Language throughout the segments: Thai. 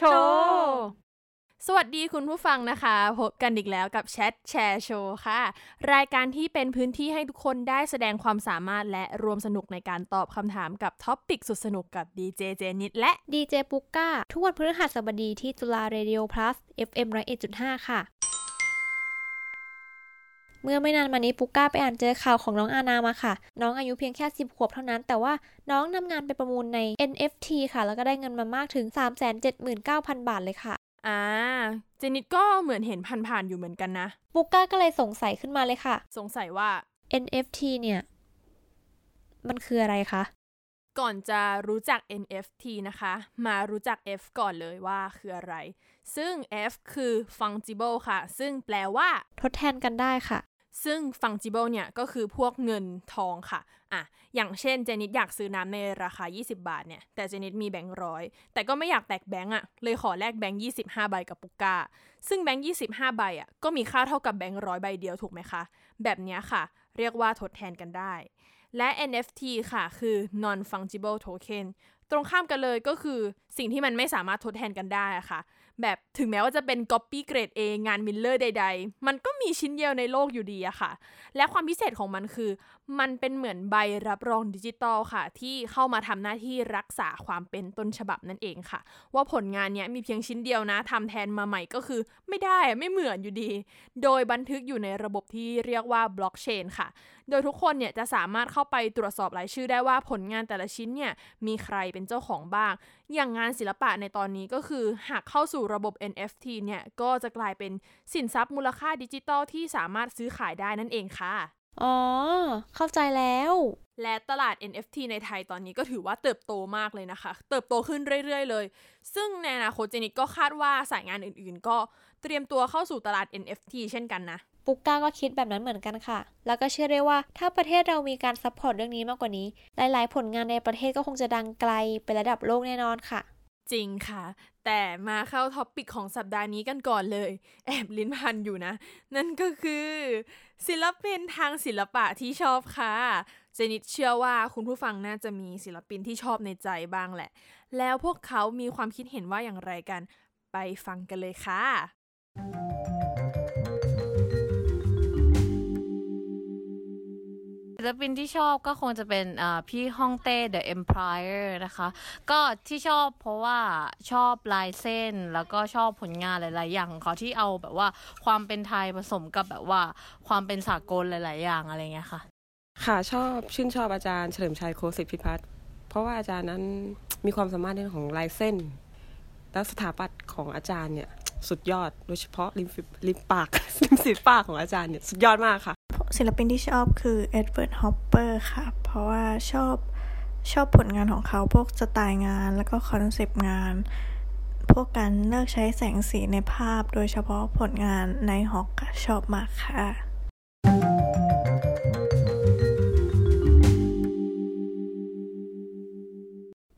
โชว์สวัสดีคุณผู้ฟังนะคะ พบกันอีกแล้วกับแชทแชร์โชว์ค่ะ รายการที่เป็นพื้นที่ให้ทุกคนได้แสดงความสามารถและร่วมสนุกในการตอบคำถามกับ topic สุดสนุกกับดีเจเจนิดและดีเจปุกก้า ทุกวันพฤหัสบดีที่จุฬาเรดิโอพลัส FM 101.5 ค่ะ เมื่อไม่นานมานี้ปุกก้าไปอ่านเจอข่าวของน้องอานามาค่ะ น้องอายุเพียงแค่ 10 ขวบเท่านั้น แต่ว่าน้องนำงานไปประมูลใน NFT ค่ะ แล้วก็ได้เงินมามากถึง 379,000 บาทเลยค่ะอ่าเจนิดก็เหมือนเห็นผ่านๆอยู่เหมือนกันนะปุกก้าก็เลยสงสัยขึ้นมาเลยค่ะ สงสัยว่า NFT เนี่ย มันคืออะไรคะก่อนจะรู้จัก NFT นะคะ มารู้จัก F ก่อนเลยว่าคืออะไร ซึ่ง F คือ fungible ค่ะ ซึ่งแปลว่า ทดแทนกันได้ค่ะ ซึ่ง fungible เนี่ยก็คือพวกเงินทองค่ะอะ อย่างเช่นเจนิดอยากซื้อน้ำในราคา 20 บาทเนี่ย แต่เจนิดมีแบงค์ร้อยแต่ก็ไม่อยากแตกแบงค์อะ เลยขอแลกแบงค์25 ใบกับปุกกา ซึ่งแบงค์25 ใบอะก็มีค่าเท่ากับแบงค์ร้อยใบเดียวถูกไหมคะ แบบนี้ค่ะ เรียกว่าทดแทนกันได้ และ NFT ค่ะ คือ non fungible token ตรงข้ามกันเลยก็คือสิ่งที่มันไม่สามารถทดแทนกันได้ะค่ะ แบบถึงแม้ว่าจะเป็น Copy ้เกรด A งานมิลเลอร์ใด ๆ มันก็มีชิ้นเดียวในโลกอยู่ดีอะค่ะ และความพิเศษของมันคือ มันเป็นเหมือนใบรับรองดิจิตอลค่ะ ที่เข้ามาทำหน้าที่รักษาความเป็นต้นฉบับนั่นเองค่ะ ว่าผลงานเนี้ยมีเพียงชิ้นเดียวนะทำแทนมาใหม่ก็คือไม่ได้ไม่เหมือนอยู่ดี โดยบันทึกอยู่ในระบบที่เรียกว่าบล็อกเชนค่ะ โดยทุกคนเนี่ยจะสามารถเข้าไปตรวจสอบรายชื่อได้ว่าผลงานแต่ละชิ้นเนี่ยมีใครเป็นเจ้าของบ้าง อย่างงานศิลปะในตอนนี้ก็คือหากเข้าสู่ระบบ NFT เนี่ยก็จะกลายเป็นสินทรัพย์มูลค่าดิจิตอลที่สามารถซื้อขายได้นั่นเองค่ะ อ๋อ เข้าใจแล้ว และตลาด NFT ในไทยตอนนี้ก็ถือว่าเติบโตมากเลยนะคะ เติบโตขึ้นเรื่อยๆเลย ซึ่งในอนาคตเจนิกก็คาดว่าสายงานอื่นๆ ก็เตรียมตัวเข้าสู่ตลาด NFT เช่นกันนะ ปุกก้าก็คิดแบบนั้นเหมือนกันค่ะ แล้วก็เชื่อได้ว่าถ้าประเทศเรามีการ support เรื่องนี้มากกว่านี้ หลายๆ ผลงานในประเทศก็คงจะดังไกลไประดับโลกแน่นอนค่ะ จริงค่ะ แต่มาเข้าท็อปปิกของสัปดาห์นี้กันก่อนเลย แอบลิ้นพันอยู่นะ นั่นก็คือ ศิลปินทางศิลปะที่ชอบค่ะ เจนิดเชื่อว่าคุณผู้ฟังน่าจะมีศิลปินที่ชอบในใจบ้างแหละ แล้วพวกเขามีความคิดเห็นว่าอย่างไรกัน ไปฟังกันเลยค่ะ ศิลปินที่ชอบก็คงจะเป็นพี่ฮ่องเต้ The Empire นะคะ ก็ที่ชอบเพราะว่าชอบลายเส้นแล้วก็ชอบผลงานหลาย ๆ อย่างของเขาที่เอาแบบว่าความเป็นไทยผสมกับแบบว่าความเป็นสากลหลาย ๆ อย่างอะไรเงี้ยค่ะ ค่ะชอบชื่นชอบอาจารย์เฉลิมชัยโคสิทธิพิพัฒน์เพราะว่าอาจารย์นั้นมีความสามารถเรื่องของลายเส้น แล้วสถาปัตย์ของอาจารย์เนี่ยสุดยอดโดยเฉพาะริมฝีริมปากริมสีปากของอาจารย์เนี่ยสุดยอดมากค่ะ ศิลปินที่ชอบคือเอ็ดเวิร์ดฮอปเปอร์ค่ะ เพราะว่าชอบชอบผลงานของเขาพวกสไตล์งานแล้วก็ concept งาน พวกการเลือกใช้แสงสีในภาพ โดยเฉพาะผลงาน Nighthawks ชอบมากค่ะ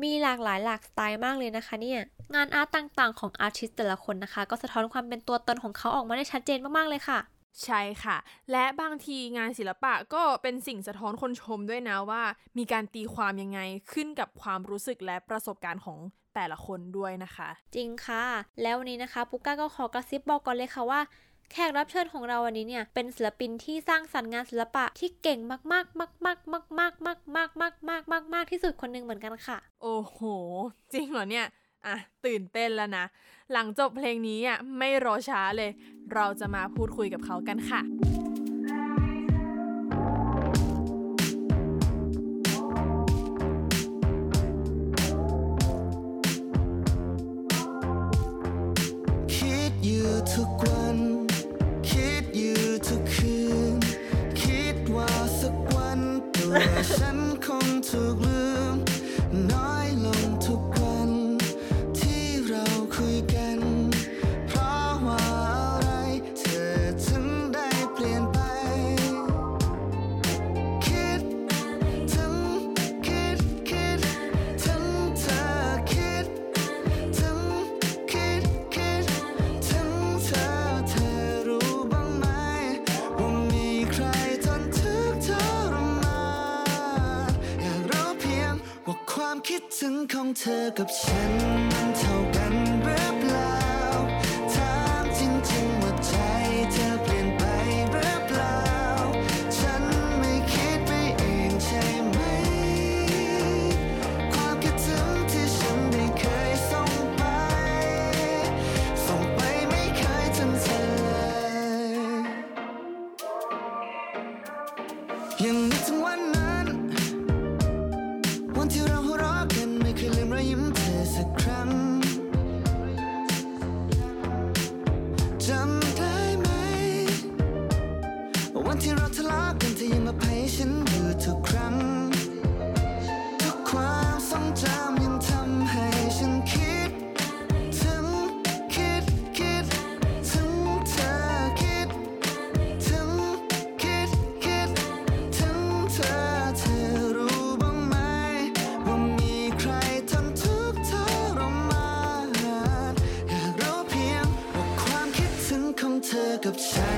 มีหลากหลายหลากสไตล์มากเลยนะคะเนี่ย งานอาร์ตต่างๆของอาร์ติสต์แต่ละคนนะคะ ก็สะท้อนความเป็นตัวตนของเขาออกมาได้ชัดเจนมากๆเลยค่ะ ใช่ค่ะ และบางทีงานศิลปะก็เป็นสิ่งสะท้อนคนชมด้วยนะว่า มีการตีความยังไงขึ้นกับความรู้สึกและประสบการณ์ของแต่ละคนด้วยนะคะ จริงค่ะ แล้ววันนี้นะคะปุ๊กก้าก็ขอกระซิบบอกก่อนเลยค่ะว่าแขกรับเชิญของเราวันนี้เนี่ยเป็นศิลปินที่สร้างสรรค์งานศิลปะที่เก่งมากๆ มากๆ มากๆ มากๆ มากๆ มากๆ มากที่สุดคนหนึ่งเหมือนกันค่ะ โอ้โห จริงเหรอเนี่ย อะตื่นเต้นแล้วนะ หลังจบเพลงนี้อะไม่รอช้าเลย เราจะมาพูดคุยกับเขากันค่ะ เ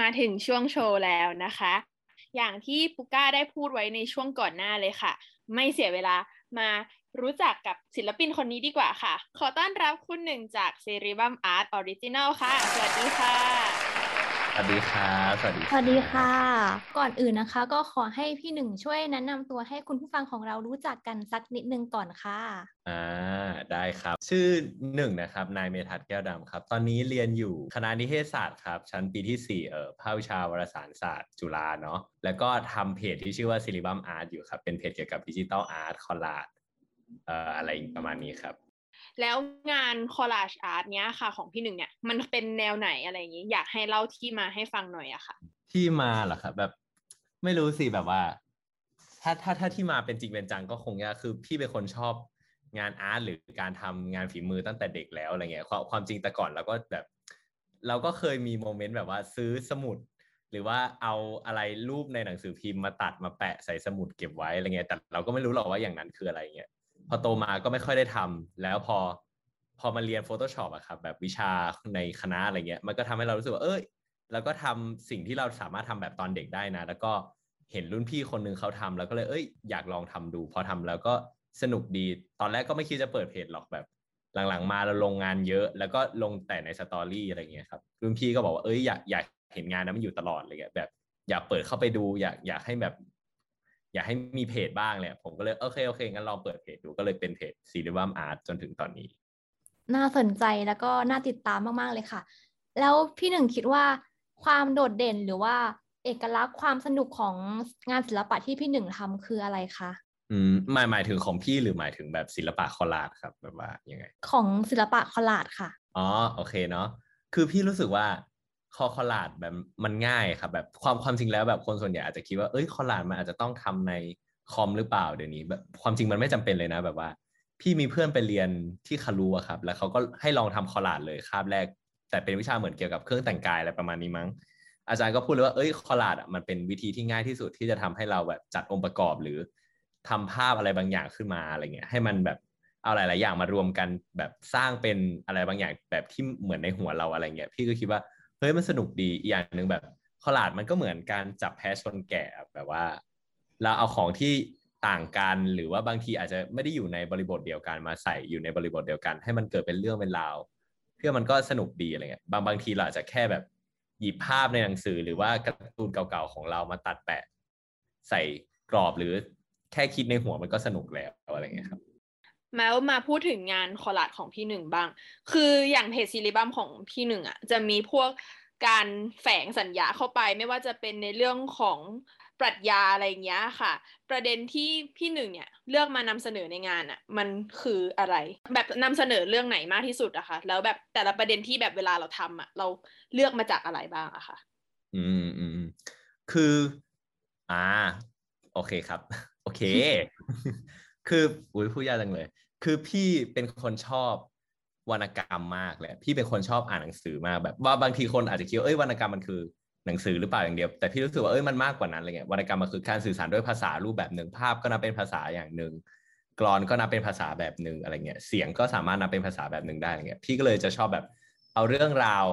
มาถึงช่วงโชว์แล้วนะคะ อย่างที่ปุกก้าได้พูดไว้ในช่วงก่อนหน้าเลยค่ะ ไม่เสียเวลามารู้จักกับศิลปินคนนี้ดีกว่าค่ะ ขอต้อนรับคุณหนึ่งจาก Cerebrum Art Original ค่ะ สวัสดีค่ะ สวัสดีครับสวัสดีสวัสดีค่ะ ก่อนอื่นนะคะ ก็ขอให้พี่หนึ่งช่วยแนะนำตัวให้คุณผู้ฟังของเรารู้จักกันสักนิดนึงก่อนค่ะอ่าได้ครับ ชื่อหนึ่งนะครับนายเมทัศน์แก้วดำครับ ตอนนี้เรียนอยู่คณะนิเทศศาสตร์ครับ ชั้นปีที่4เอ่อภาควิชาวารสารศาสตร์ จุฬาเนาะแล้วก็ทำเพจที่ชื่อว่า Cerebrum Art อยู่ครับ เป็นเพจเกี่ยวกับ digital art collage เอ่ออะไรประมาณนี้ครับ แล้วงาน collage art เนี้ยค่ะ ของพี่หนึ่งเนี่ย มันเป็นแนวไหนอะไรอย่างนี้อยากให้เล่าที่มาให้ฟังหน่อยอะค่ะ ที่มาเหรอครับแบบ ไม่รู้สิแบบว่า ถ้าถ้าถ้าที่มาเป็นจริงเป็นจังก็คงยากคือพี่เป็นคนชอบงาน art หรือการทำงานฝีมือตั้งแต่เด็กแล้วอะไรเงี้ยความความจริงแต่ก่อนเราก็แบบ เราก็เคยมีโมเมนต์แบบว่าซื้อสมุด หรือว่าเอาอะไรรูปในหนังสือพิมพ์มาตัดมาแปะใส่สมุดเก็บไว้อะไรเงี้ยแต่เราก็ไม่รู้หรอกว่าอย่างนั้นคืออะไรเงี้ย พอโตมาก็ไม่ค่อยได้ทำแล้วพอพอมาเรียน Photoshop อะครับแบบวิชาในคณะอะไรเงี้ยมันก็ทำให้เรารู้สึกว่าเอ้ยแล้วก็ทำสิ่งที่เราสามารถทำแบบตอนเด็กได้นะ แล้วก็เห็นรุ่นพี่คนหนึงเขาทำแล้วก็เลยเอ้ยอยากลองทำดู พอทำแล้วก็สนุกดี ตอนแรกก็ไม่คิดจะเปิดเพจหรอกแบบ หลังๆ มาเราลงงานเยอะ แล้วก็ลงแต่ในสตอรี่อะไรเงี้ยครับรุ่นพี่ก็บอกว่าเอ้ยอยากอยากเห็นงานนั้นมันอยู่ตลอดอะไรเงี้ยแบบ อยากเปิดเข้าไปดู อยากอยากให้แบบ อยากให้มีเพจบ้างเลยผมก็เลยโอเคโอเคงั้นลองเปิดเพจดูก็เลยเป็นเพจซีรีวัมอาร์ตจนถึงตอนนี้ น่าสนใจแล้วก็น่าติดตามมาก ๆ เลยค่ะ แล้วพี่หนึ่งคิดว่าความโดดเด่นหรือว่าเอกลักษณ์ความสนุกของงานศิลปะที่พี่หนึ่งทำคืออะไรคะอืมหมายหมายถึงของพี่หรือหมายถึงแบบศิลปะคอลลาดครับแบบว่ายังไง ของศิลปะคอลลาดค่ะอ๋อโอเคเนาะคือพี่รู้สึกว่า คอคอลลาดแบบมันง่ายครับแบบความความจริงแล้วแบบคนส่วนใหญ่อาจจะคิดว่าเอ้ยคอลลาดมันอาจจะต้องทำในคอมหรือเปล่าเดี๋ยวนี้แบบความจริงมันไม่จำเป็นเลยนะ แบบว่า พี่มีเพื่อนไปเรียนที่คารูครับ แล้วเขาก็ให้ลองทำคอลลาดเลยคาบแรก แต่เป็นวิชาเหมือนเกี่ยวกับเครื่องแต่งกายอะไรประมาณนี้มั้ง อาจารย์ก็พูดเลยว่าเอ้ยคอลลาดอะมันเป็นวิธีที่ง่ายที่สุดที่จะทำให้เราแบบจัดองค์ประกอบหรือทำภาพอะไรบางอย่างขึ้นมาอะไรเงี้ยให้มันแบบเอาหลาย ๆ อย่างมารวมกันแบบสร้างเป็นอะไรบางอย่างแบบที่เหมือนในหัวเราอะไรเงี้ยพี่ก็คิดว่า เฮ้ยมันสนุกดีอีกอย่างหนึ่งแบบคอลาดมันก็เหมือนการจับแพ้ชนแกะแบบว่า เราเอาของที่ต่างกันหรือว่าบางทีอาจจะไม่ได้อยู่ในบริบทเดียวกันมาใส่อยู่ในบริบทเดียวกัน ให้มันเกิดเป็นเรื่องเป็นราวเพื่อมันก็สนุกดีอะไรเงี้ยบางบางทีเราอาจจะแค่แบบหยิบภาพในหนังสือหรือว่าการ์ตูนเก่าๆของเรามาตัดแปะ ใส่กรอบหรือแค่คิดในหัวมันก็สนุกแล้วอะไรเงี้ยครับ แล้วมาพูดถึงงานคอลลาดของพี่หนึ่งบ้าง คืออย่างเพจซีรีบัมของพี่หนึ่งอะ จะมีพวกการแฝงสัญญาเข้าไปไม่ว่าจะเป็นในเรื่องของปรัชญาอะไรเงี้ยค่ะ ประเด็นที่พี่หนึ่งเนี่ยเลือกมานำเสนอในงานอะ มันคืออะไร แบบนำเสนอเรื่องไหนมากที่สุดอะคะแล้วแบบแต่ละประเด็นที่แบบเวลาเราทำอะ เราเลือกมาจากอะไรบ้างอะคะอืมอืมอืมคือ อ่า โอเคครับ โอเค คืออุ้ยพูดยากจังเลย คือพี่เป็นคนชอบวรรณกรรมมากเลยพี่เป็นคนชอบอ่านหนังสือมากแบบ ว่าบางทีคนอาจจะคิดว่าเอ้ยวรรณกรรมมันคือหนังสือหรือเปล่าอย่างเดียว แต่พี่รู้สึกว่าเอ้ยมันมากกว่านั้นอะไรเงี้ยวรรณกรรมมันคือการสื่อสารด้วยภาษารูปแบบหนึ่งภาพก็นับเป็นภาษาอย่างหนึ่งกรอนก็นับเป็นภาษาแบบหนึ่งอะไรเงี้ยเสียงก็สามารถนับเป็นภาษาแบบหนึ่งได้อะไรเงี้ยพี่ก็เลยจะชอบแบบเอาเรื่องราว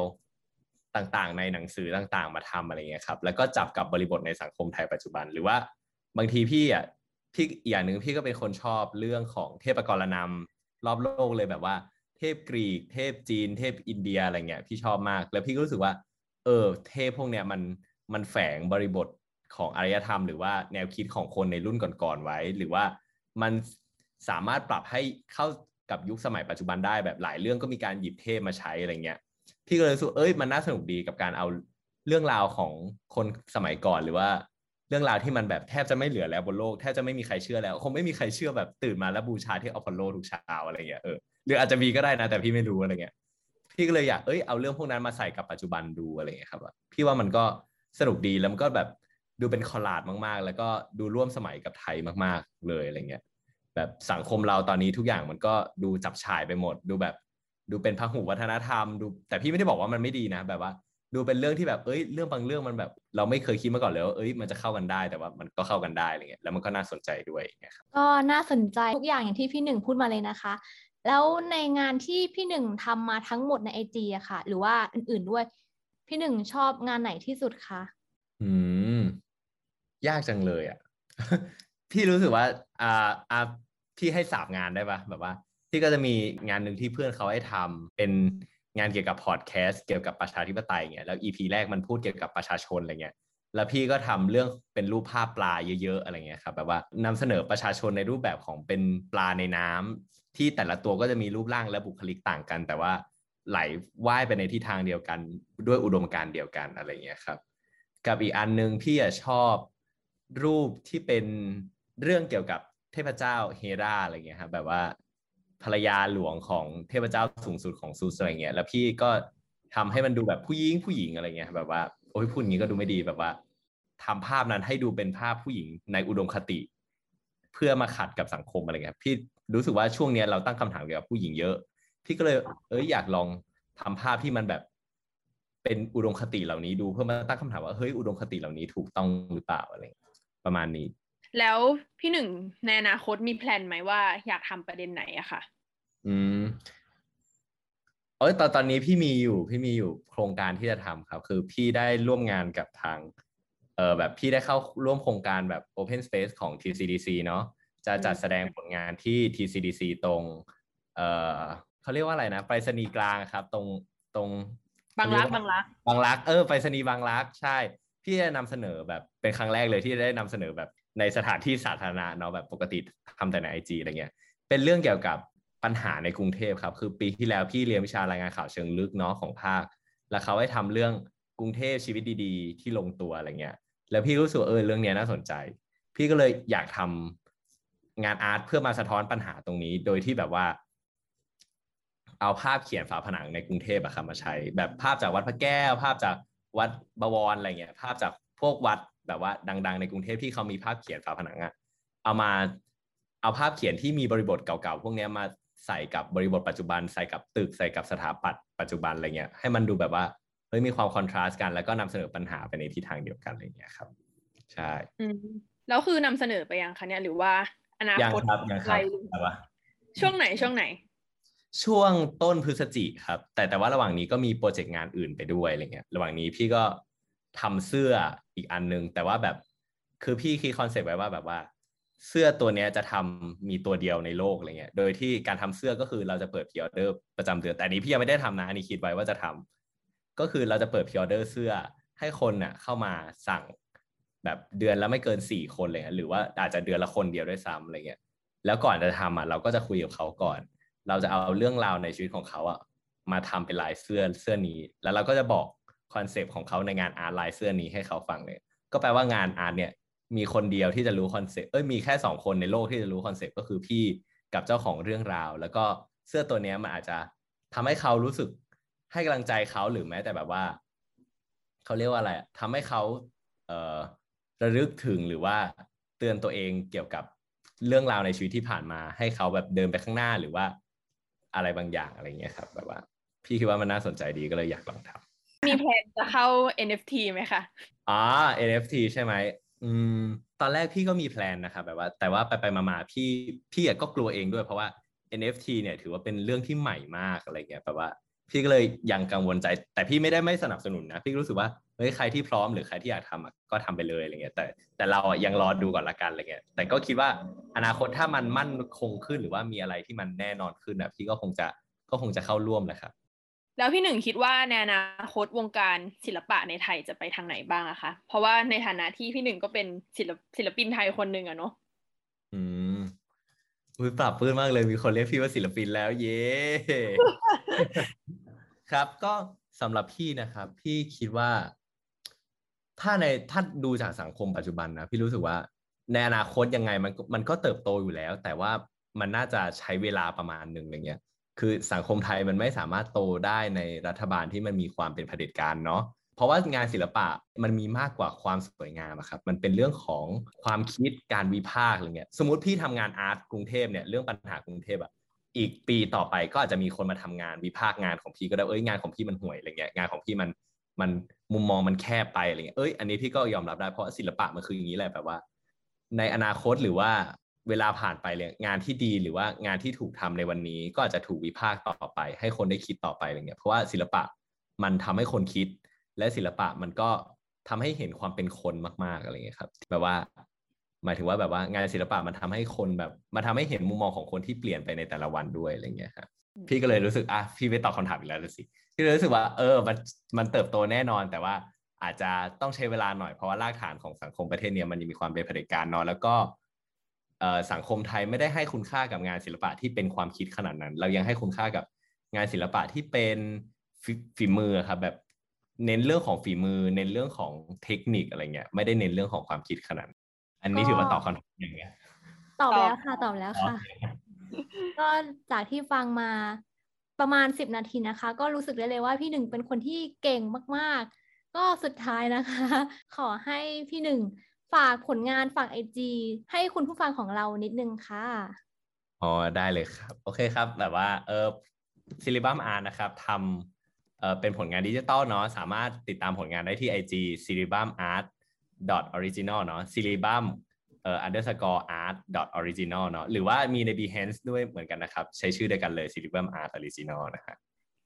ต่างๆ ในหนังสือต่างๆ มาทำอะไรเงี้ยครับแล้วก็จับกับบริบทในสังคมไทยปัจจุบัน หรือว่าบางทีพี่อะ พี่อีกอย่างหนึ่งพี่ก็เป็นคนชอบเรื่องของเทพกรณำรอบโลกเลยแบบว่า เทพกรีก เทพจีน เทพอินเดียอะไรเงี้ยพี่ชอบมาก แล้วพี่ก็รู้สึกว่า เออ เทพพวกเนี้ยมันมันแฝงบริบทของอารยธรรม หรือว่าแนวคิดของคนในรุ่นก่อนๆไว้ หรือว่ามันสามารถปรับให้เข้ากับยุคสมัยปัจจุบันได้แบบหลายเรื่องก็มีการหยิบเทพมาใช้อะไรเงี้ย พี่ก็เลยรู้สึกเอ้ยมันน่าสนุกดีกับการเอาเรื่องราวของคนสมัยก่อนหรือว่า เรื่องราวที่มันแบบแทบจะไม่เหลือแล้วบนโลกแทบจะไม่มีใครเชื่อแล้ว คงไม่มีใครเชื่อแบบตื่นมาแล้วบูชาที่อพอลโลทุกเช้าอะไรเงี้ยเออหรืออาจจะมีก็ได้นะ แต่พี่ไม่รู้อะไรเงี้ยพี่ก็เลยอยากเอ้ยเอาเรื่องพวกนั้นมาใส่กับปัจจุบันดูอะไรเงี้ยครับพี่ว่ามันก็สนุกดีแล้วมันก็แบบดูเป็นคอลลาดมากๆ แล้วก็ดูร่วมสมัยกับไทยมากๆเลยอะไรเงี้ยแบบสังคมเราตอนนี้ทุกอย่างมันก็ดูจับฉายไปหมด ดูแบบดูเป็นพหุวัฒนธรรมดู แต่พี่ไม่ได้บอกว่ามันไม่ดีนะ แบบว่า ดูเป็นเรื่องที่แบบเอ้ยเรื่องบางเรื่องมันแบบ เราไม่เคยคิดมาก่อนเลยว่าเอ้ยมันจะเข้ากันได้แต่ว่ามันก็เข้ากันได้อะไรเงี้ยแล้วมันก็น่าสนใจด้วยนะครับก็น่าสนใจทุกอย่างอย่างที่พี่หนึ่งพูดมาเลยนะคะ แล้วในงานที่พี่หนึ่งทำมาทั้งหมดในไอจีอะค่ะ หรือว่าอื่นๆด้วย พี่หนึ่งชอบงานไหนที่สุดคะอืมยากจังเลยอะพี่รู้สึกว่าอ่าอ่าพี่ให้สามงานได้ปะแบบว่า พี่ก็จะมีงานหนึ่งที่เพื่อนเขาให้ทำเป็น งานเกี่ยวกับพอดแคสต์เกี่ยวกับประชาธิปไตยเงี้ยแล้วอีพีแรกมันพูดเกี่ยวกับประชาชนอะไรเงี้ยแล้วพี่ก็ทำเรื่องเป็นรูปภาพปลาเยอะๆอะไรเงี้ยครับแบบว่านำเสนอประชาชนในรูปแบบของเป็นปลาในน้ำที่แต่ละตัวก็จะมีรูปร่างและบุคลิกต่างกัน แต่ว่าไหลว่ายไปในทิศทางเดียวกันด้วยอุดมการณ์เดียวกันอะไรเงี้ยครับ กับอีกอันหนึ่งพี่ชอบรูปที่เป็นเรื่องเกี่ยวกับเทพเจ้าเฮราอะไรเงี้ยครับแบบว่า ภรรยาหลวงของเทพเจ้าสูงสุดของซูสอะไรเงี้ยแล้วพี่ก็ทำให้มันดูแบบผู้หญิงผู้หญิงอะไรเงี้ยแบบว่าโอ้ยพูดอย่างนี้ก็ดูไม่ดีแบบว่าทำภาพนั้นให้ดูเป็นภาพผู้หญิงในอุดมคติ เพื่อมาขัดกับสังคมอะไรเงี้ยพี่รู้สึกว่าช่วงเนี้ยเราตั้งคำถามเกี่ยวกับผู้หญิงเยอะ พี่ก็เลยเอ้ยอยากลองทำภาพที่มันแบบเป็นอุดมคติเหล่านี้ดูเพื่อมาตั้งคำถามว่าเฮ้ยอุดมคติเหล่านี้ถูกต้องหรือเปล่าอะไรประมาณนี้ แล้วพี่หนึ่งในอนาคตมีแพลนไหมว่าอยากทำประเด็นไหนอะค่ะ อืมเอ้ยตอนตอนนี้พี่มีอยู่พี่มีอยู่โครงการที่จะทำครับ คือพี่ได้ร่วมงานกับทาง เออแบบพี่ได้เข้าร่วมโครงการแบบ Open Space ของ TCDC เนาะจะจัดแสดงผลงานที่ TCDC ตรง เออเขาเขาเรียกว่าอะไรนะไปรษณีย์กลางครับ ตรงตรงบางรักบางรักบางรักเออไปรษณีย์บางรักใช่ พี่จะนำเสนอแบบเป็นครั้งแรกเลยที่ได้นำเสนอแบบ ในสถานที่สาธารณะเนาะแบบปกติทำแต่ในไอจีอะไรเงี้ย เป็นเรื่องเกี่ยวกับปัญหาในกรุงเทพครับ คือปีที่แล้วพี่เรียนวิชารายงานข่าวเชิงลึกเนาะของภาค แล้วเขาให้ทำเรื่องกรุงเทพชีวิตดีๆ ที่ลงตัวอะไรเงี้ย แล้วพี่รู้สึกเออเรื่องนี้น่าสนใจ พี่ก็เลยอยากทำงานอาร์ตเพื่อมาสะท้อนปัญหาตรงนี้ โดยที่แบบว่า เอาภาพเขียนฝาผนังในกรุงเทพอะครับมาใช้ แบบภาพจากวัดพระแก้ว ภาพจากวัดบวรอะไรเงี้ย ภาพจากพวกวัด แบบว่าดัง ๆ ในกรุงเทพที่เขามีภาพเขียนฝาผนังอะเอามาเอาภาพเขียนที่มีบริบทเก่าๆพวกเนี้ยมาใส่กับบริบทปัจจุบันใส่กับตึกใส่กับสถาปัตย์ปัจจุบันอะไรเงี้ยให้มันดูแบบว่าเฮ้ยมีความคอนทราสต์กัน แล้วก็นำเสนอปัญหาไปในทิศทางเดียวกันอะไรเงี้ยครับ ใช่อืมแล้วคือนำเสนอไปยังคะเนี่ยหรือว่าอนายังคตครับยังคไกลรับแต่ว่าช่วงไหนช่วงไหน ช่วงต้นพฤศจิครับ แต่แต่ว่าระหว่างนี้ก็มีโปรเจกต์งานอื่นไปด้วยอะไรเงี้ยระหว่างนี้พี่ก็ ทำเสื้ออีกอันนึง แต่ว่าแบบคือพี่คิดคอนเซปต์ไว้ว่าแบบว่า เสื้อตัวเนี้ยจะทำมีตัวเดียวในโลกอะไรเงี้ย โดยที่การทำเสื้อก็คือเราจะเปิด preorder ประจำเดือน แต่นี้พี่ยังไม่ได้ทำนะ อันนี้คิดไว้ว่าจะทำก็คือเราจะเปิด preorder เสื้อให้คนน่ะเข้ามาสั่งแบบเดือนละไม่เกินสี่คนเลยหรือว่าอาจจะเดือนละคนเดียวด้วยซ้ำอะไรเงี้ย แล้วก่อนจะทำอะเราก็จะคุยกับเขาก่อน เราจะเอาเรื่องราวในชีวิตของเขาอะมาทำเป็นลายเสื้อเสื้อนี้ แล้วเราก็จะบอก concept ของเขาในงาน art ลายเสื้อนี้ให้เขาฟังเลยก็แปลว่างาน art เนี่ยมีคนเดียวที่จะรู้ concept เอ้ยมีแค่สองคนในโลกที่จะรู้ concept ก็คือพี่กับเจ้าของเรื่องราว แล้วก็เสื้อตัวนี้มันอาจจะทำให้เขารู้สึกให้กำลังใจเขาหรือแม้แต่แบบว่าเขาเรียกว่าอะไรอะทำให้เขาเอ่อระลึกถึงหรือว่าเตือนตัวเองเกี่ยวกับเรื่องราวในชีวิตที่ผ่านมาให้เขาแบบเดินไปข้างหน้าหรือว่าอะไรบางอย่างอะไรเงี้ยครับ แบบว่า พี่คิดว่ามันน่าสนใจดีก็เลยอยากลองทำ มีแผนจะเข้า NFT ไหมคะอ๋อ NFT ใช่ไหมอืมตอนแรกพี่ก็มีแพลนนะครับแบบว่า แต่ว่าไปไปๆมาๆพี่พี่ก็กลัวเองด้วยเพราะว่า NFT เนี่ยถือว่าเป็นเรื่องที่ใหม่มากอะไรเงี้ยแบบว่า พี่ก็เลยยังกังวลใจ แต่พี่ไม่ได้ไม่สนับสนุนนะ พี่รู้สึกว่าเฮ้ยใครที่พร้อมหรือใครที่อยากทำก็ทำไปเลยอะไรเงี้ยแต่แต่เราอะยังรอดูก่อนละกันอะไรเงี้ยแต่ก็คิดว่าอนาคตถ้ามันมั่นคงขึ้นหรือว่ามีอะไรที่มันแน่นอนขึ้นอะพี่ก็คงจะก็คงจะเข้าร่วมแหละครับ แล้วพี่หนึ่งคิดว่าในอนาคตวงการศิลปะในไทยจะไปทางไหนบ้างอะคะ เพราะว่าในฐานะที่พี่หนึ่งก็เป็นศิลปศิลปินไทยคนหนึ่งอะเนาะ อืมอุ้ยปรับปลื้มมากเลยมีคนเรียกพี่ว่าศิลปินแล้วเย้ ครับ ก็สำหรับพี่นะครับ พี่คิดว่า ถ้าในถ้าดูจากสังคมปัจจุบันนะ พี่รู้สึกว่า ในอนาคตยังไงมันมันก็เติบโตอยู่แล้ว แต่ว่ามันน่าจะใช้เวลาประมาณหนึ่งอะไรเงี้ย คือสังคมไทยมันไม่สามารถโตได้ในรัฐบาลที่มันมีความเป็นเผด็จการเนาะเพราะว่างานศิลปะมันมีมากกว่าความสวยงามอะครับมันเป็นเรื่องของความคิดการวิพากษ์อะไรเงี้ยสมมติพี่ทำงานอาร์ตกรุงเทพเนี่ยเรื่องปัญหากรุงเทพอะอีกปีต่อไปก็อาจจะมีคนมาทำงานวิพากษ์งานของพี่ก็ได้เอ้ยงานของพี่มันห่วยอะไรเงี้ยงานของพี่มันมันมุมมองมันแคบไปอะไรเงี้ยเอ้ยอันนี้พี่ก็ยอมรับได้เพราะศิลปะมันคืออย่างนี้แหละแบบว่า ในอนาคตหรือว่า เวลาผ่านไปเลยงานที่ดีหรือว่างานที่ถูกทำในวันนี้ ก็อาจจะถูกวิพากษ์ต่อไป ให้คนได้คิดต่อไปอะไรเงี้ยเพราะว่าศิลปะมันทำให้คนคิด และศิลปะมันก็ทำให้เห็นความเป็นคนมากๆอะไรเงี้ยครับแบบว่า หมายถึงว่าแบบว่างานศิลปะมันทำให้คนแบบมันทำให้เห็นมุมมองของคนที่เปลี่ยนไปในแต่ละวันด้วยอะไรเงี้ยครับพี่ก็เลยรู้สึกอะพี่ไม่ตอบคำถามอีกแล้วสิพี่เลยรู้สึกว่า เออมันมันเติบโตแน่นอนแต่ว่าอาจจะต้องใช้เวลาหน่อยเพราะว่ารากฐานของสังคมประเทศเนี้ยมันยังมีความเป็นเผด็จการนอะแล้วก็ สังคมไทยไม่ได้ให้คุณค่ากับงานศิลปะที่เป็นความคิดขนาดนั้น เรายังให้คุณค่ากับงานศิลปะที่เป็นฝีฝีมือครับแบบเน้นเรื่องของฝีมือ เน้นเรื่องของเทคนิคอะไรเงี้ยไม่ได้เน้นเรื่องของความคิดขนาดนั้นอันนี้ถือว่าตอบคำถามอย่างเงี้ยตอบแล้วค่ะตอบแล้วค่ะ ก็จากที่ฟังมาประมาณสิบนาทีนะคะ ก็รู้สึกได้เลยว่าพี่หนึ่งเป็นคนที่เก่งมาก ๆ ก็สุดท้ายนะคะ ขอให้พี่หนึ่ง ฝากผลงานฝากไอจีให้คุณผู้ฟังของเรานิดนึงค่ะ อ๋อ ได้เลยครับ โอเคครับ แบบว่าเออซิลิบัมอาร์นะครับทำเออเป็นผลงานดิจิตอลเนาะสามารถติดตามผลงานได้ที่ IG s i l i b u m art dot original เนาะ s i l i b u m เอ่อ underscore art dot original เนาะหรือว่ามีใน Behance ด้วยเหมือนกันนะครับ ใช้ชื่อเดียวกันเลย s i l i b u m art original นะฮะ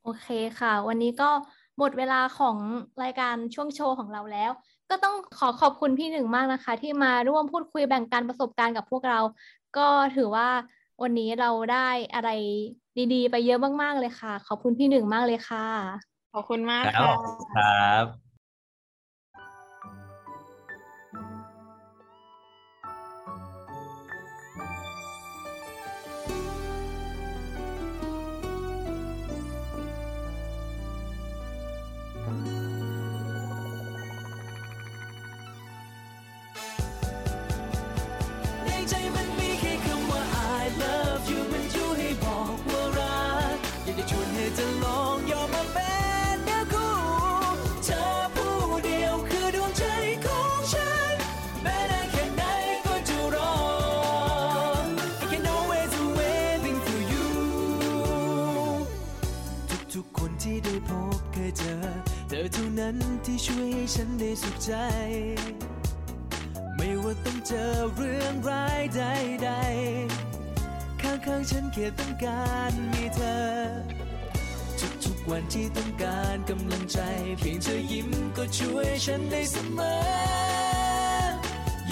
โอเคค่ะ วันนี้ก็ หมดเวลาของรายการช่วงโชว์ของเราแล้ว ก็ต้องขอขอบคุณพี่หนึ่งมากนะคะ ที่มาร่วมพูดคุยแบ่งกันประสบการณ์กับพวกเรา ก็ถือว่าวันนี้เราได้อะไรดี ๆ ไปเยอะมากๆเลยค่ะ ขอบคุณพี่หนึ่งมากเลยค่ะ ขอบคุณมากครับค่ะครับ ต้องเจอเรื่องร้ายใดๆข้างๆฉันแค่ต้องการมีเธอ ทุกๆวันที่ต้องการกำลังใจ เพียงเธอยิ้มก็ช่วยฉันได้เสมอ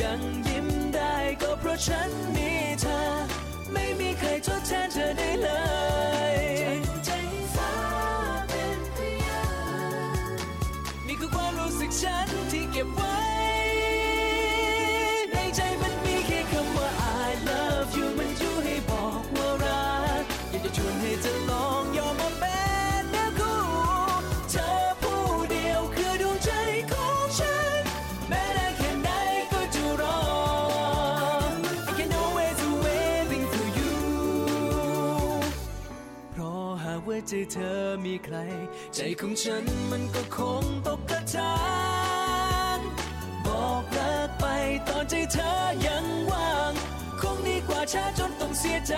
ยังยิ้มได้ก็เพราะฉันมีเธอ ไม่มีใครทดแทนเธอได้เลยใจฟ้าเป็นพยานนี่คือความรู้สึกฉันที่เก็บไว้ ใจเธอมีใคร ใจของฉันมันก็คงตกกระทานบอกเลิกไปตอนใจเธอยังว่าง คงดีกว่าช้าจนต้องเสียใจ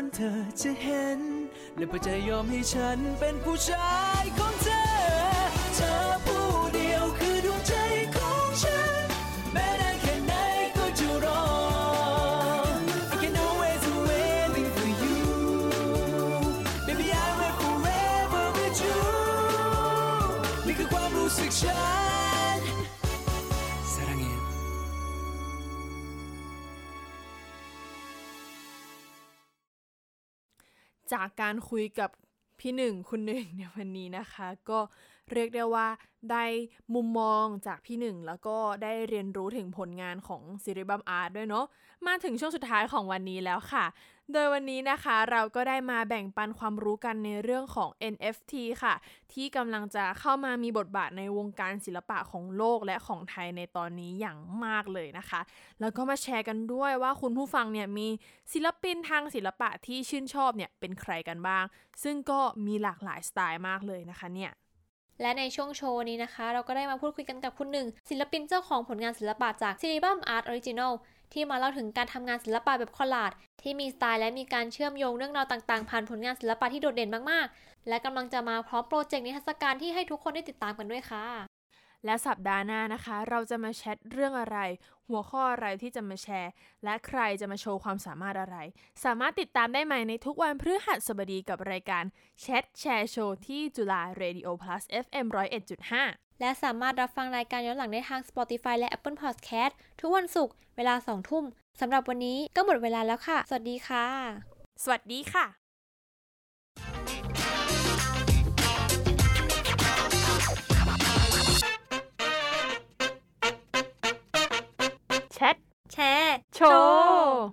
วันเธอจะเห็น และพอใจยอมให้ฉันเป็นผู้ชายของเธอ จากการคุยกับพี่หนึ่งคุณหนึ่งในวันนี้นะคะ ก็ เรียกได้ว่าได้มุมมองจากพี่หนึ่งแล้วก็ได้เรียนรู้ถึงผลงานของซิริบัมอาร์ตด้วยเนาะมาถึงช่วงสุดท้ายของวันนี้แล้วค่ะ โดยวันนี้นะคะเราก็ได้มาแบ่งปันความรู้กันในเรื่องของ NFT ค่ะ ที่กำลังจะเข้ามามีบทบาทในวงการศิลปะของโลกและของไทยในตอนนี้อย่างมากเลยนะคะ แล้วก็มาแชร์กันด้วยว่าคุณผู้ฟังเนี่ยมีศิลปินทางศิลปะที่ชื่นชอบเนี่ยเป็นใครกันบ้าง ซึ่งก็มีหลากหลายสไตล์มากเลยนะคะเนี่ย และในช่วงโชว์นี้นะคะ เราก็ได้มาพูดคุยกันกับคุณหนึ่ง ศิลปินเจ้าของผลงานศิลปะจาก c i r i b u m Art Original ที่มาเล่าถึงการทำงานศิลปะแบบคอลลาดที่มีสไตล์และมีการเชื่อมโยงเรื่องราวต่างๆ ผ่านผลงานศิลปะที่โดดเด่นมากๆ และกำลังจะมาพร้อมโปรเจกต์นิทรรศการที่ให้ทุกคนได้ติดตามกันด้วยค่ะ และสัปดาห์หน้านะคะ เราจะมาแชทเรื่องอะไร หัวข้ออะไรที่จะมาแชร์ และใครจะมาโชว์ความสามารถอะไร สามารถติดตามได้ใหม่ในทุกวันพฤหัสบดีกับรายการแชทแชร์โชว์ที่จุฬา Radio Plus FM 101.5 และสามารถรับฟังรายการย้อนหลังได้ทาง Spotify และ Apple Podcast ทุกวันศุกร์เวลา2ทุ่มสำหรับวันนี้ก็หมดเวลาแล้วค่ะ สวัสดีค่ะ สวัสดีค่ะ แชทแชร์โชว์